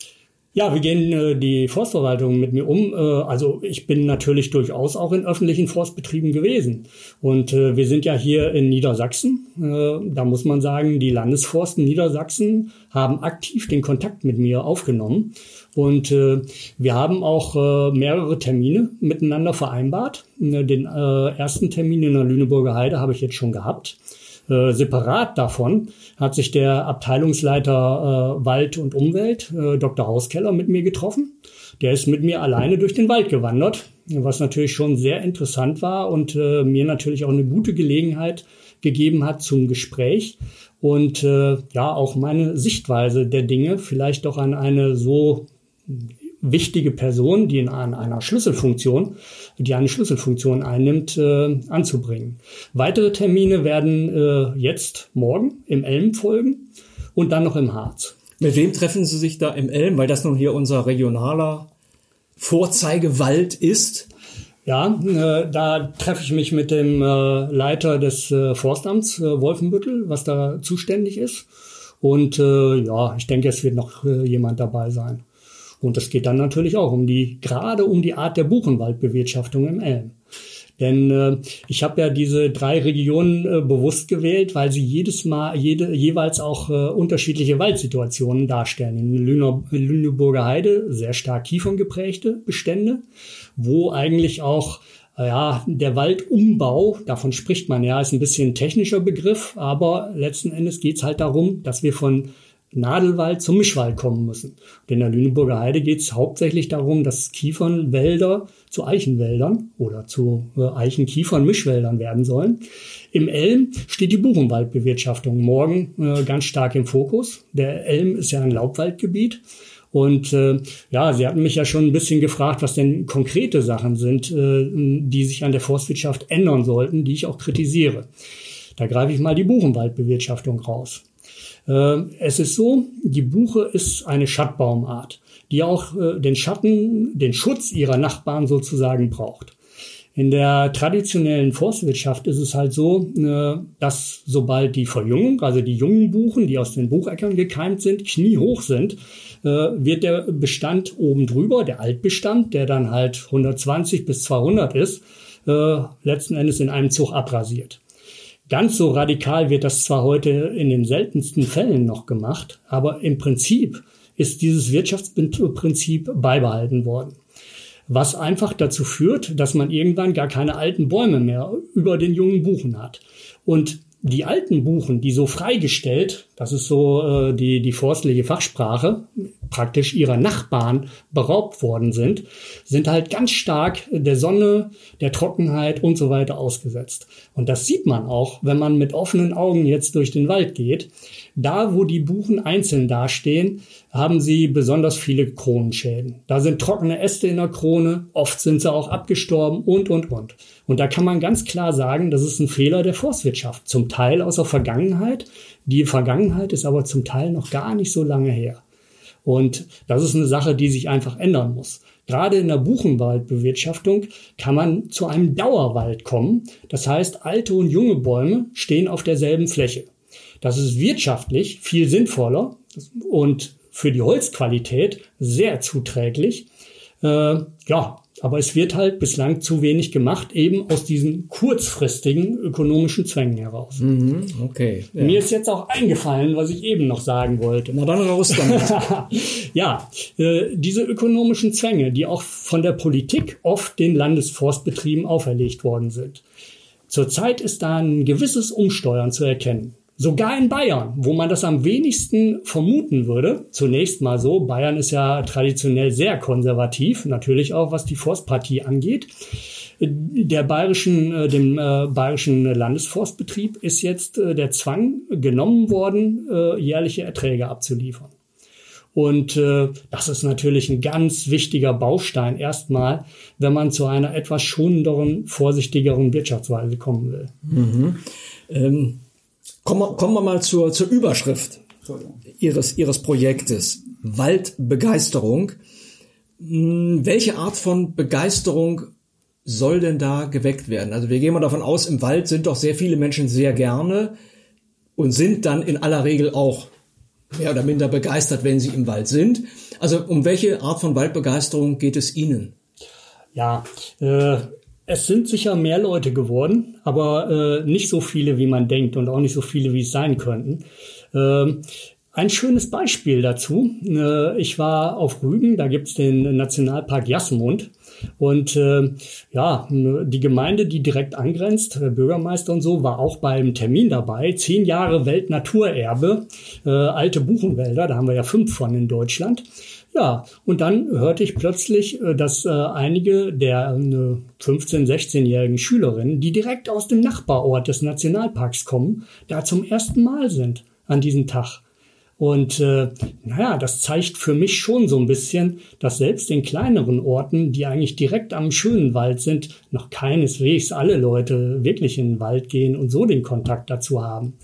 Ja, wie gehen äh, die Forstverwaltungen mit mir um? Äh, also ich bin natürlich durchaus auch in öffentlichen Forstbetrieben gewesen. Und äh, wir sind ja hier in Niedersachsen. Äh, da muss man sagen, die Landesforsten Niedersachsen haben aktiv den Kontakt mit mir aufgenommen. Und äh, wir haben auch äh, mehrere Termine miteinander vereinbart. Den ersten Termin in der Lüneburger Heide habe ich jetzt schon gehabt. Äh, separat davon hat sich der Abteilungsleiter äh, Wald und Umwelt, äh, Dr. Hauskeller, mit mir getroffen. Der ist mit mir alleine durch den Wald gewandert, was natürlich schon sehr interessant war und äh, mir natürlich auch eine gute Gelegenheit gegeben hat zum Gespräch und äh, ja auch meine Sichtweise der Dinge vielleicht doch an eine so wichtige Person, die in einer Schlüsselfunktion, die eine Schlüsselfunktion einnimmt, äh, anzubringen. Weitere Termine werden äh, jetzt morgen im Elm folgen und dann noch im Harz. Mit wem treffen Sie sich da im Elm, weil das nun hier unser regionaler Vorzeigewald ist? Ja, äh, da treffe ich mich mit dem äh, Leiter des äh, Forstamts äh, Wolfenbüttel, was da zuständig ist. Und äh, ja, ich denke, es wird noch äh, jemand dabei sein. Und es geht dann natürlich auch um die, gerade um die Art der Buchenwaldbewirtschaftung im Elm. Denn äh, ich habe ja diese drei Regionen äh, bewusst gewählt, weil sie jedes Mal jede, jeweils auch äh, unterschiedliche Waldsituationen darstellen. In Lüne, Lüneburger Heide sehr stark kieferngeprägte Bestände, wo eigentlich auch äh, ja, der Waldumbau, davon spricht man ja, ist ein bisschen ein technischer Begriff, aber letzten Endes geht's halt darum, dass wir von Nadelwald zum Mischwald kommen müssen. Und in der Lüneburger Heide geht es hauptsächlich darum, dass Kiefernwälder zu Eichenwäldern oder zu äh, Eichen-Kiefern-Mischwäldern werden sollen. Im Elm steht die Buchenwaldbewirtschaftung morgen äh, ganz stark im Fokus. Der Elm ist ja ein Laubwaldgebiet. Und äh, ja, Sie hatten mich ja schon ein bisschen gefragt, was denn konkrete Sachen sind, äh, die sich an der Forstwirtschaft ändern sollten, die ich auch kritisiere. Da greife ich mal die Buchenwaldbewirtschaftung raus. Äh, es ist so, die Buche ist eine Schattbaumart, die auch äh, den Schatten, den Schutz ihrer Nachbarn sozusagen braucht. In der traditionellen Forstwirtschaft ist es halt so, äh, dass sobald die Verjüngung, also die jungen Buchen, die aus den Bucheckern gekeimt sind, kniehoch sind, wird der Bestand oben drüber, der Altbestand, der dann halt 120 bis 200 ist, letzten Endes in einem Zug abrasiert. Ganz so radikal wird das zwar heute in den seltensten Fällen noch gemacht, aber im Prinzip ist dieses Wirtschaftsprinzip beibehalten worden. Was einfach dazu führt, dass man irgendwann gar keine alten Bäume mehr über den jungen Buchen hat. Und die alten Buchen, die so freigestellt, das ist so äh, die, die forstliche Fachsprache, praktisch ihrer Nachbarn beraubt worden sind, sind halt ganz stark der Sonne, der Trockenheit und so weiter ausgesetzt. Und das sieht man auch, wenn man mit offenen Augen jetzt durch den Wald geht. Da, wo die Buchen einzeln dastehen, haben sie besonders viele Kronenschäden. Da sind trockene Äste in der Krone, oft sind sie auch abgestorben und, und, und. Und da kann man ganz klar sagen, das ist ein Fehler der Forstwirtschaft. Zum Teil aus der Vergangenheit. Die Vergangenheit ist aber zum Teil noch gar nicht so lange her. Und das ist eine Sache, die sich einfach ändern muss. Gerade in der Buchenwaldbewirtschaftung kann man zu einem Dauerwald kommen. Das heißt, alte und junge Bäume stehen auf derselben Fläche. Das ist wirtschaftlich viel sinnvoller und für die Holzqualität sehr zuträglich. Äh, ja, aber es wird halt bislang zu wenig gemacht, eben aus diesen kurzfristigen ökonomischen Zwängen heraus. Mhm, okay. Ja. Mir ist jetzt auch eingefallen, was ich eben noch sagen wollte. Na dann raus damit. ja, äh, diese ökonomischen Zwänge, die auch von der Politik oft den Landesforstbetrieben auferlegt worden sind. Zurzeit ist da ein gewisses Umsteuern zu erkennen. Sogar in Bayern, wo man das am wenigsten vermuten würde, zunächst mal so, Bayern ist ja traditionell sehr konservativ, natürlich auch was die Forstpartie angeht. Der bayerischen, äh, dem äh, bayerischen Landesforstbetrieb ist jetzt äh, der Zwang genommen worden, äh, jährliche Erträge abzuliefern. Und das ist natürlich ein ganz wichtiger Baustein erstmal, wenn man zu einer etwas schonenderen, vorsichtigeren Wirtschaftsweise kommen will. Mhm. Ähm Kommen wir, kommen wir mal zur, zur Überschrift Ihres, Ihres Projektes. Waldbegeisterung. Hm, welche Art von Begeisterung soll denn da geweckt werden? Also wir gehen mal davon aus, im Wald sind doch sehr viele Menschen sehr gerne und sind dann in aller Regel auch mehr oder minder begeistert, wenn sie im Wald sind. Also um welche Art von Waldbegeisterung geht es Ihnen? Ja, äh, es sind sicher mehr Leute geworden, aber äh, nicht so viele, wie man denkt und auch nicht so viele, wie es sein könnten. Ähm, ein schönes Beispiel dazu. Äh, ich war auf Rügen, da gibt's den Nationalpark Jasmund. Und äh, ja, die Gemeinde, die direkt angrenzt, der Bürgermeister und so, war auch beim Termin dabei. Zehn Jahre Weltnaturerbe, äh, alte Buchenwälder, da haben wir ja fünf von in Deutschland. Ja, und dann hörte ich plötzlich, äh, dass äh, einige der äh, 15-, 16-jährigen Schülerinnen, die direkt aus dem Nachbarort des Nationalparks kommen, da zum ersten Mal sind an diesem Tag. Und äh, naja, das zeigt für mich schon so ein bisschen, dass selbst in kleineren Orten, die eigentlich direkt am schönen Wald sind, noch keineswegs alle Leute wirklich in den Wald gehen und so den Kontakt dazu haben.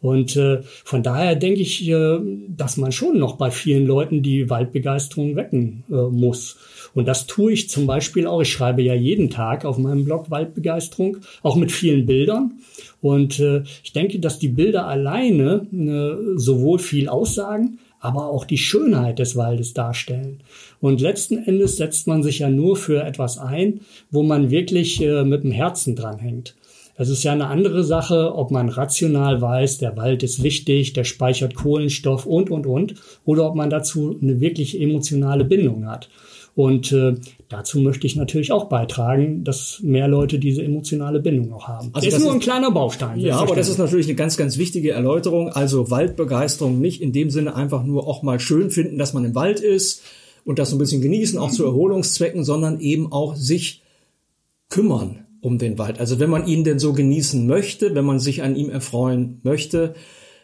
Und äh, von daher denke ich, äh, dass man schon noch bei vielen Leuten die Waldbegeisterung wecken äh, muss. Und das tue ich zum Beispiel auch. Ich schreibe ja jeden Tag auf meinem Blog Waldbegeisterung, auch mit vielen Bildern. Und äh, ich denke, dass die Bilder alleine äh, sowohl viel aussagen, aber auch die Schönheit des Waldes darstellen. Und letzten Endes setzt man sich ja nur für etwas ein, wo man wirklich äh, mit dem Herzen dranhängt. Es ist ja eine andere Sache, ob man rational weiß, der Wald ist wichtig, der speichert Kohlenstoff und, und, und, oder ob man dazu eine wirklich emotionale Bindung hat. Und äh, dazu möchte ich natürlich auch beitragen, dass mehr Leute diese emotionale Bindung auch haben. Also das ist nur ein kleiner Baustein. Ja, aber das ist natürlich eine ganz, ganz wichtige Erläuterung. Also Waldbegeisterung nicht in dem Sinne einfach nur auch mal schön finden, dass man im Wald ist und das so ein bisschen genießen, auch zu Erholungszwecken, sondern eben auch sich kümmern um den Wald. Also wenn man ihn denn so genießen möchte, wenn man sich an ihm erfreuen möchte,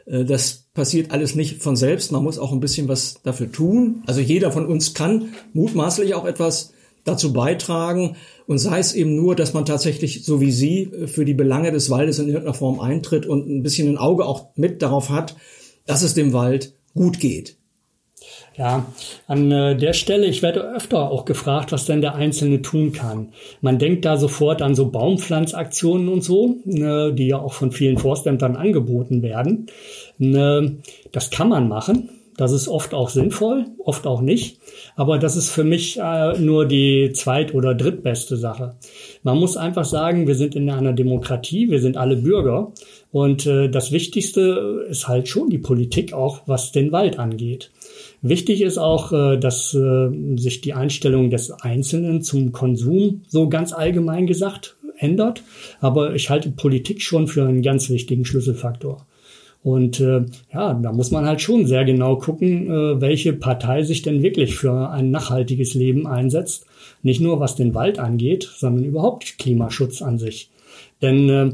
äh, das passiert alles nicht von selbst. Man muss auch ein bisschen was dafür tun. Also jeder von uns kann mutmaßlich auch etwas dazu beitragen. Und sei es eben nur, dass man tatsächlich, so wie Sie, äh, für die Belange des Waldes in irgendeiner Form eintritt und ein bisschen ein Auge auch mit darauf hat, dass es dem Wald gut geht. Ja, an äh, der Stelle, ich werde öfter auch gefragt, was denn der Einzelne tun kann. Man denkt da sofort an so Baumpflanzaktionen und so, ne, die ja auch von vielen Forstämtern angeboten werden. Ne, das kann man machen. Das ist oft auch sinnvoll, oft auch nicht. Aber das ist für mich äh, nur die zweit- oder drittbeste Sache. Man muss einfach sagen, wir sind in einer Demokratie, wir sind alle Bürger. Und äh, das Wichtigste ist halt schon die Politik auch, was den Wald angeht. Wichtig ist auch, äh, dass äh, sich die Einstellung des Einzelnen zum Konsum so ganz allgemein gesagt ändert. Aber ich halte Politik schon für einen ganz wichtigen Schlüsselfaktor. Und äh, ja, da muss man halt schon sehr genau gucken, äh, welche Partei sich denn wirklich für ein nachhaltiges Leben einsetzt. Nicht nur was den Wald angeht, sondern überhaupt Klimaschutz an sich. Denn äh,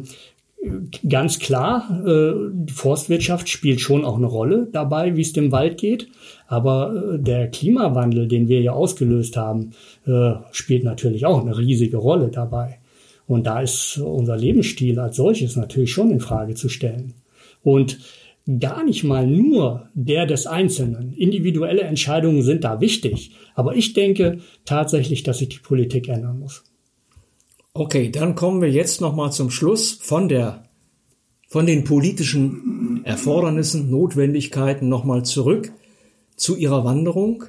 ganz klar, äh, die Forstwirtschaft spielt schon auch eine Rolle dabei, wie es dem Wald geht. Aber äh, der Klimawandel, den wir ja ausgelöst haben, äh, spielt natürlich auch eine riesige Rolle dabei. Und da ist unser Lebensstil als solches natürlich schon in Frage zu stellen. Und gar nicht mal nur der des Einzelnen. Individuelle Entscheidungen sind da wichtig. Aber ich denke tatsächlich, dass sich die Politik ändern muss. Okay, dann kommen wir jetzt nochmal zum Schluss von der, von den politischen Erfordernissen, Notwendigkeiten nochmal zurück zu Ihrer Wanderung.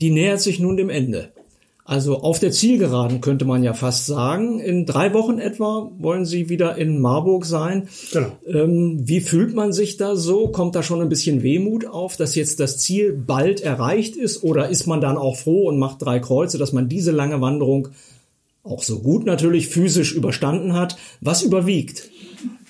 Die nähert sich nun dem Ende. Also auf der Zielgeraden könnte man ja fast sagen. In drei Wochen etwa wollen Sie wieder in Marburg sein. Genau. Ähm, wie fühlt man sich da so? Kommt da schon ein bisschen Wehmut auf, dass jetzt das Ziel bald erreicht ist? Oder ist man dann auch froh und macht drei Kreuze, dass man diese lange Wanderung auch so gut natürlich physisch überstanden hat. Was überwiegt?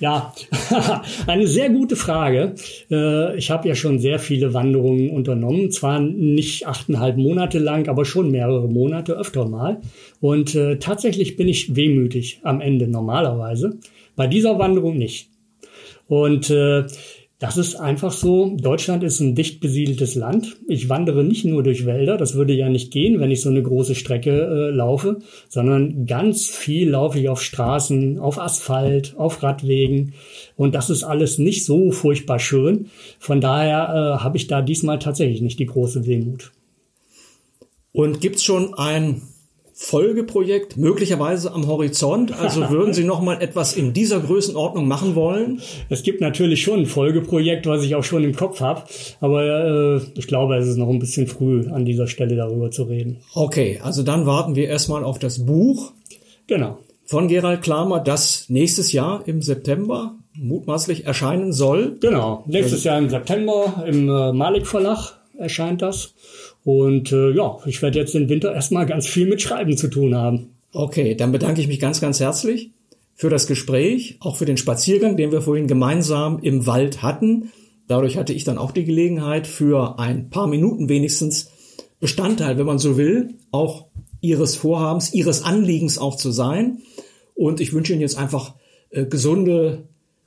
Ja, eine sehr gute Frage. Äh, ich habe ja schon sehr viele Wanderungen unternommen, zwar nicht achteinhalb Monate lang, aber schon mehrere Monate öfter mal. Und äh, tatsächlich bin ich wehmütig am Ende normalerweise. Bei dieser Wanderung nicht. Und äh, das ist einfach so. Deutschland ist ein dicht besiedeltes Land. Ich wandere nicht nur durch Wälder, das würde ja nicht gehen, wenn ich so eine große Strecke äh, laufe, sondern ganz viel laufe ich auf Straßen, auf Asphalt, auf Radwegen. Und das ist alles nicht so furchtbar schön. Von daher äh, habe ich da diesmal tatsächlich nicht die große Wehmut. Und gibt's schon ein Folgeprojekt möglicherweise am Horizont? Also würden Sie noch mal etwas in dieser Größenordnung machen wollen? Es gibt natürlich schon ein Folgeprojekt, was ich auch schon im Kopf habe, aber äh, ich glaube, es ist noch ein bisschen früh an dieser Stelle darüber zu reden. Okay, also dann warten wir erstmal auf das Buch. Genau. Von Gerald Klamer, das nächstes Jahr im September mutmaßlich erscheinen soll. Genau, nächstes Jahr im September im äh, Malik Verlag erscheint das. Und äh, ja, ich werde jetzt den Winter erstmal ganz viel mit Schreiben zu tun haben. Okay, dann bedanke ich mich ganz, ganz herzlich für das Gespräch, auch für den Spaziergang, den wir vorhin gemeinsam im Wald hatten. Dadurch hatte ich dann auch die Gelegenheit, für ein paar Minuten wenigstens Bestandteil, wenn man so will, auch Ihres Vorhabens, Ihres Anliegens auch zu sein. Und ich wünsche Ihnen jetzt einfach äh, gesunde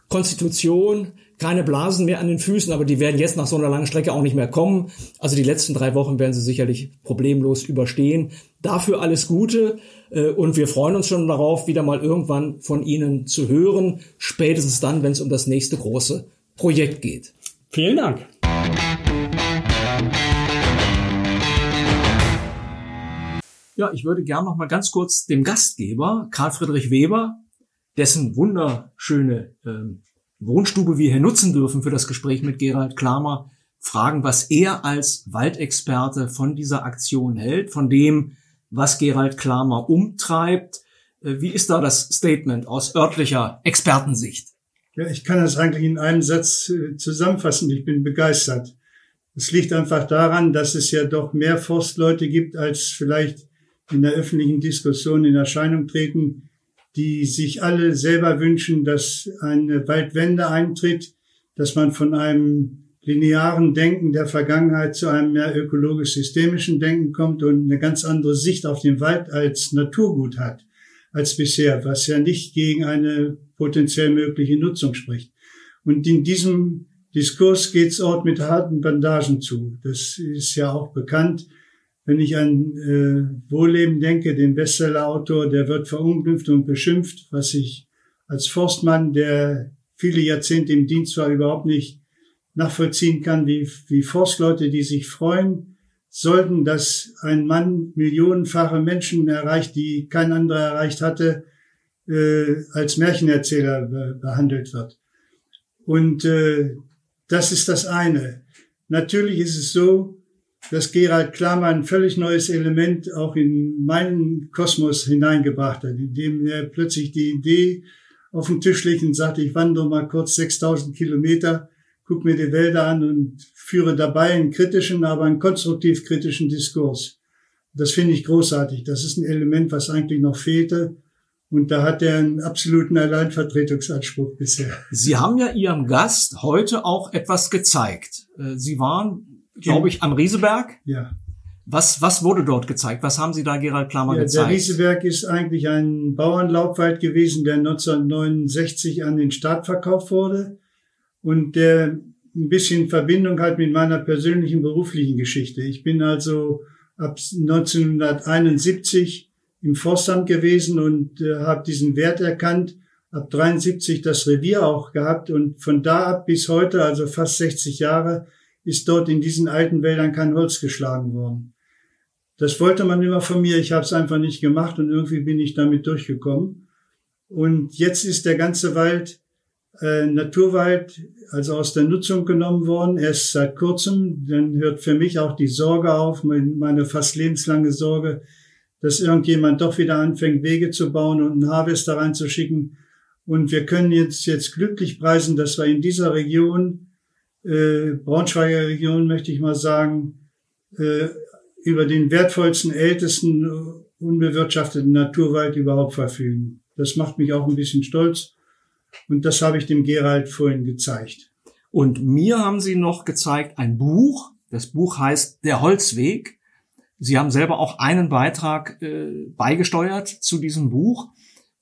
Konstitution, keine Blasen mehr an den Füßen, aber die werden jetzt nach so einer langen Strecke auch nicht mehr kommen. Also die letzten drei Wochen werden sie sicherlich problemlos überstehen. Dafür alles Gute äh, und wir freuen uns schon darauf, wieder mal irgendwann von Ihnen zu hören, spätestens dann, wenn es um das nächste große Projekt geht. Vielen Dank. Ja, ich würde gern noch mal ganz kurz dem Gastgeber, Karl Friedrich Weber, dessen wunderschöne ähm, Wohnstube wir hier nutzen dürfen für das Gespräch mit Gerald Klamer, fragen, was er als Waldexperte von dieser Aktion hält, von dem, was Gerald Klamer umtreibt. Äh, wie ist da das Statement aus örtlicher Expertensicht? Ja, ich kann das eigentlich in einem Satz äh, zusammenfassen. Ich bin begeistert. Es liegt einfach daran, dass es ja doch mehr Forstleute gibt, als vielleicht in der öffentlichen Diskussion in Erscheinung treten die sich alle selber wünschen, dass eine Waldwende eintritt, dass man von einem linearen Denken der Vergangenheit zu einem mehr ökologisch-systemischen Denken kommt und eine ganz andere Sicht auf den Wald als Naturgut hat als bisher, was ja nicht gegen eine potenziell mögliche Nutzung spricht. Und in diesem Diskurs geht's Ort mit harten Bandagen zu. Das ist ja auch bekannt. Wenn ich an äh, Wohlleben denke, den Bestsellerautor, der wird verunglimpft und beschimpft, was ich als Forstmann, der viele Jahrzehnte im Dienst war, überhaupt nicht nachvollziehen kann, wie, wie Forstleute, die sich freuen, sollten, dass ein Mann millionenfache Menschen erreicht, die kein anderer erreicht hatte, äh, als Märchenerzähler be behandelt wird. Und äh, das ist das eine. Natürlich ist es so, dass Gerald Klammer ein völlig neues Element auch in meinen Kosmos hineingebracht hat, indem er plötzlich die Idee auf den Tisch legt und sagt, ich wandere mal kurz 6000 Kilometer, guck mir die Wälder an und führe dabei einen kritischen, aber einen konstruktiv kritischen Diskurs. Das finde ich großartig. Das ist ein Element, was eigentlich noch fehlte. Und da hat er einen absoluten Alleinvertretungsanspruch bisher. Sie haben ja Ihrem Gast heute auch etwas gezeigt. Äh, Sie waren glaube ich, am Rieseberg. Ja. Was, was wurde dort gezeigt? Was haben Sie da, Gerald Klammer, ja, gezeigt? Der Rieseberg ist eigentlich ein Bauernlaubwald gewesen, der 1969 an den Staat verkauft wurde und der ein bisschen Verbindung hat mit meiner persönlichen beruflichen Geschichte. Ich bin also ab 1971 im Forstamt gewesen und äh, habe diesen Wert erkannt, ab 73 das Revier auch gehabt und von da ab bis heute, also fast 60 Jahre, ist dort in diesen alten Wäldern kein Holz geschlagen worden. Das wollte man immer von mir, ich habe es einfach nicht gemacht und irgendwie bin ich damit durchgekommen. Und jetzt ist der ganze Wald äh, Naturwald, also aus der Nutzung genommen worden, erst seit kurzem. Dann hört für mich auch die Sorge auf, meine fast lebenslange Sorge, dass irgendjemand doch wieder anfängt, Wege zu bauen und einen Harvester reinzuschicken. Und wir können jetzt, jetzt glücklich preisen, dass wir in dieser Region äh, Braunschweiger Region, möchte ich mal sagen, äh, über den wertvollsten, ältesten, äh, unbewirtschafteten Naturwald überhaupt verfügen. Das macht mich auch ein bisschen stolz. Und das habe ich dem Gerald vorhin gezeigt. Und mir haben Sie noch gezeigt ein Buch. Das Buch heißt Der Holzweg. Sie haben selber auch einen Beitrag äh, beigesteuert zu diesem Buch.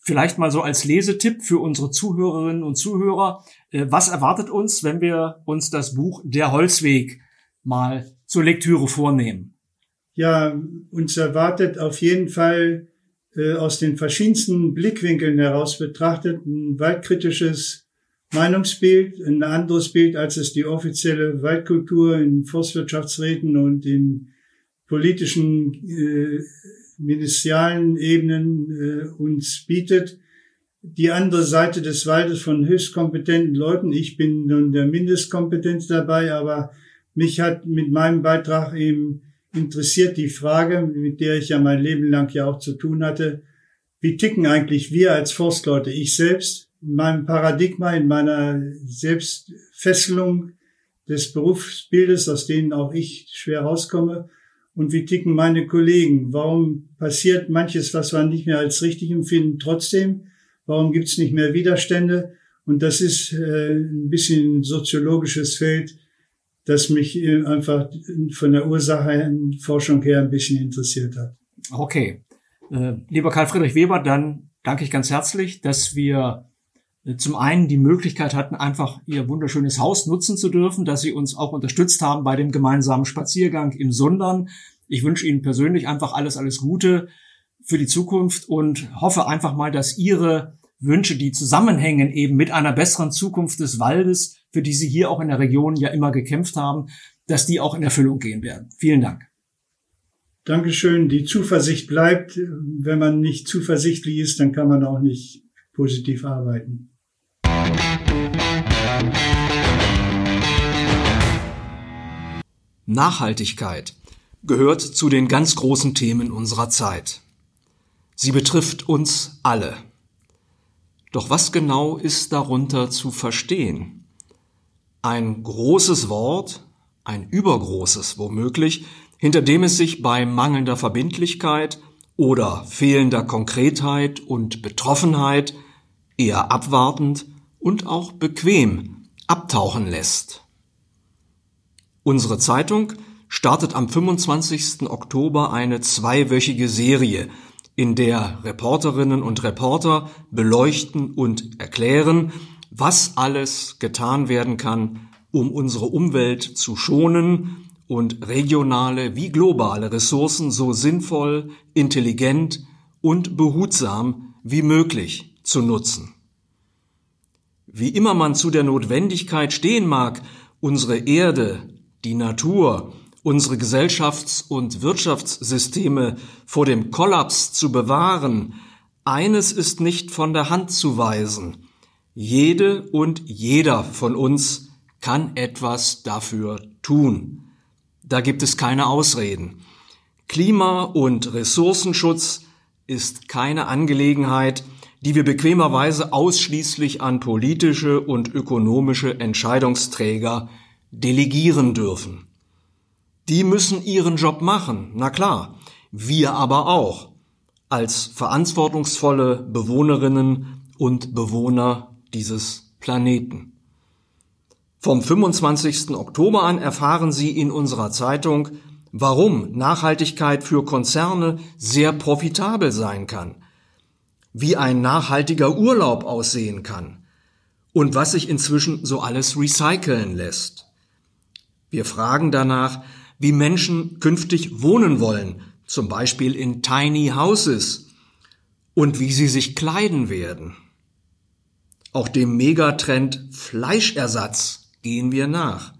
Vielleicht mal so als Lesetipp für unsere Zuhörerinnen und Zuhörer. Äh, was erwartet uns, wenn wir uns das Buch Der Holzweg mal zur Lektüre vornehmen? Ja, uns erwartet auf jeden Fall äh, aus den verschiedensten Blickwinkeln heraus betrachtet ein waldkritisches Meinungsbild, ein anderes Bild, als es die offizielle Waldkultur in Forstwirtschaftsräten und in politischen äh, ministerialen Ebenen äh, uns bietet. Die andere Seite des Waldes von höchstkompetenten Leuten. Ich bin nun der Mindestkompetenz dabei, aber mich hat mit meinem Beitrag eben interessiert die Frage, mit der ich ja mein Leben lang ja auch zu tun hatte. Wie ticken eigentlich wir als Forstleute? Ich selbst, in meinem Paradigma, in meiner Selbstfesselung des Berufsbildes, aus denen auch ich schwer rauskomme, und wie ticken meine Kollegen? Warum passiert manches, was wir nicht mehr als richtig empfinden, trotzdem? Warum gibt es nicht mehr Widerstände? Und das ist äh, ein bisschen ein soziologisches Feld, das mich äh, einfach von der Ursachenforschung her ein bisschen interessiert hat. Okay. Äh, lieber Karl Friedrich Weber, dann danke ich ganz herzlich, dass wir zum einen die Möglichkeit hatten, einfach Ihr wunderschönes Haus nutzen zu dürfen, dass Sie uns auch unterstützt haben bei dem gemeinsamen Spaziergang im Sundern. Ich wünsche Ihnen persönlich einfach alles, alles Gute für die Zukunft und hoffe einfach mal, dass Ihre Wünsche, die zusammenhängen eben mit einer besseren Zukunft des Waldes, für die Sie hier auch in der Region ja immer gekämpft haben, dass die auch in Erfüllung gehen werden. Vielen Dank. Dankeschön. Die Zuversicht bleibt. Wenn man nicht zuversichtlich ist, dann kann man auch nicht positiv arbeiten. Nachhaltigkeit gehört zu den ganz großen Themen unserer Zeit. Sie betrifft uns alle. Doch was genau ist darunter zu verstehen? Ein großes Wort, ein übergroßes womöglich, hinter dem es sich bei mangelnder Verbindlichkeit oder fehlender Konkretheit und Betroffenheit eher abwartend und auch bequem abtauchen lässt. Unsere Zeitung startet am 25. Oktober eine zweiwöchige Serie, in der Reporterinnen und Reporter beleuchten und erklären, was alles getan werden kann, um unsere Umwelt zu schonen und regionale wie globale Ressourcen so sinnvoll, intelligent und behutsam wie möglich zu nutzen. Wie immer man zu der Notwendigkeit stehen mag, unsere Erde, die Natur, unsere Gesellschafts- und Wirtschaftssysteme vor dem Kollaps zu bewahren, eines ist nicht von der Hand zu weisen. Jede und jeder von uns kann etwas dafür tun. Da gibt es keine Ausreden. Klima- und Ressourcenschutz ist keine Angelegenheit, die wir bequemerweise ausschließlich an politische und ökonomische Entscheidungsträger delegieren dürfen. Die müssen ihren Job machen, na klar, wir aber auch, als verantwortungsvolle Bewohnerinnen und Bewohner dieses Planeten. Vom 25. Oktober an erfahren Sie in unserer Zeitung, warum Nachhaltigkeit für Konzerne sehr profitabel sein kann, wie ein nachhaltiger Urlaub aussehen kann und was sich inzwischen so alles recyceln lässt. Wir fragen danach, wie Menschen künftig wohnen wollen, zum Beispiel in Tiny Houses, und wie sie sich kleiden werden. Auch dem Megatrend Fleischersatz gehen wir nach.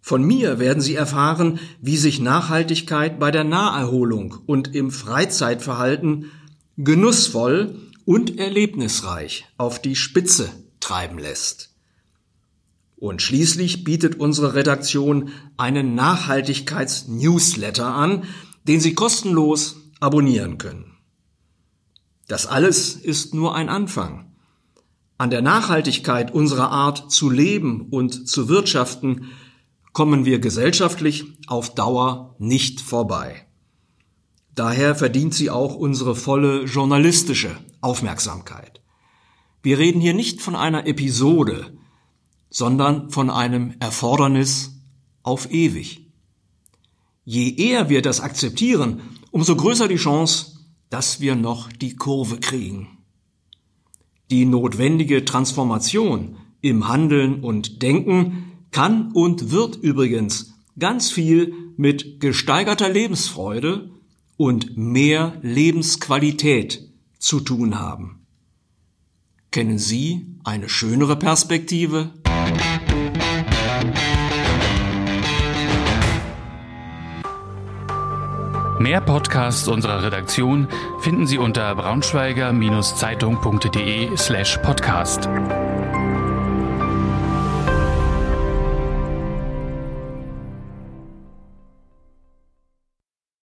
Von mir werden Sie erfahren, wie sich Nachhaltigkeit bei der Naherholung und im Freizeitverhalten genussvoll und erlebnisreich auf die Spitze treiben lässt. Und schließlich bietet unsere Redaktion einen Nachhaltigkeits-Newsletter an, den Sie kostenlos abonnieren können. Das alles ist nur ein Anfang. An der Nachhaltigkeit unserer Art zu leben und zu wirtschaften kommen wir gesellschaftlich auf Dauer nicht vorbei. Daher verdient sie auch unsere volle journalistische Aufmerksamkeit. Wir reden hier nicht von einer Episode, sondern von einem Erfordernis auf ewig. Je eher wir das akzeptieren, umso größer die Chance, dass wir noch die Kurve kriegen. Die notwendige Transformation im Handeln und Denken kann und wird übrigens ganz viel mit gesteigerter Lebensfreude und mehr Lebensqualität zu tun haben. Kennen Sie eine schönere Perspektive? Mehr Podcasts unserer Redaktion finden Sie unter braunschweiger-zeitung.de slash podcast.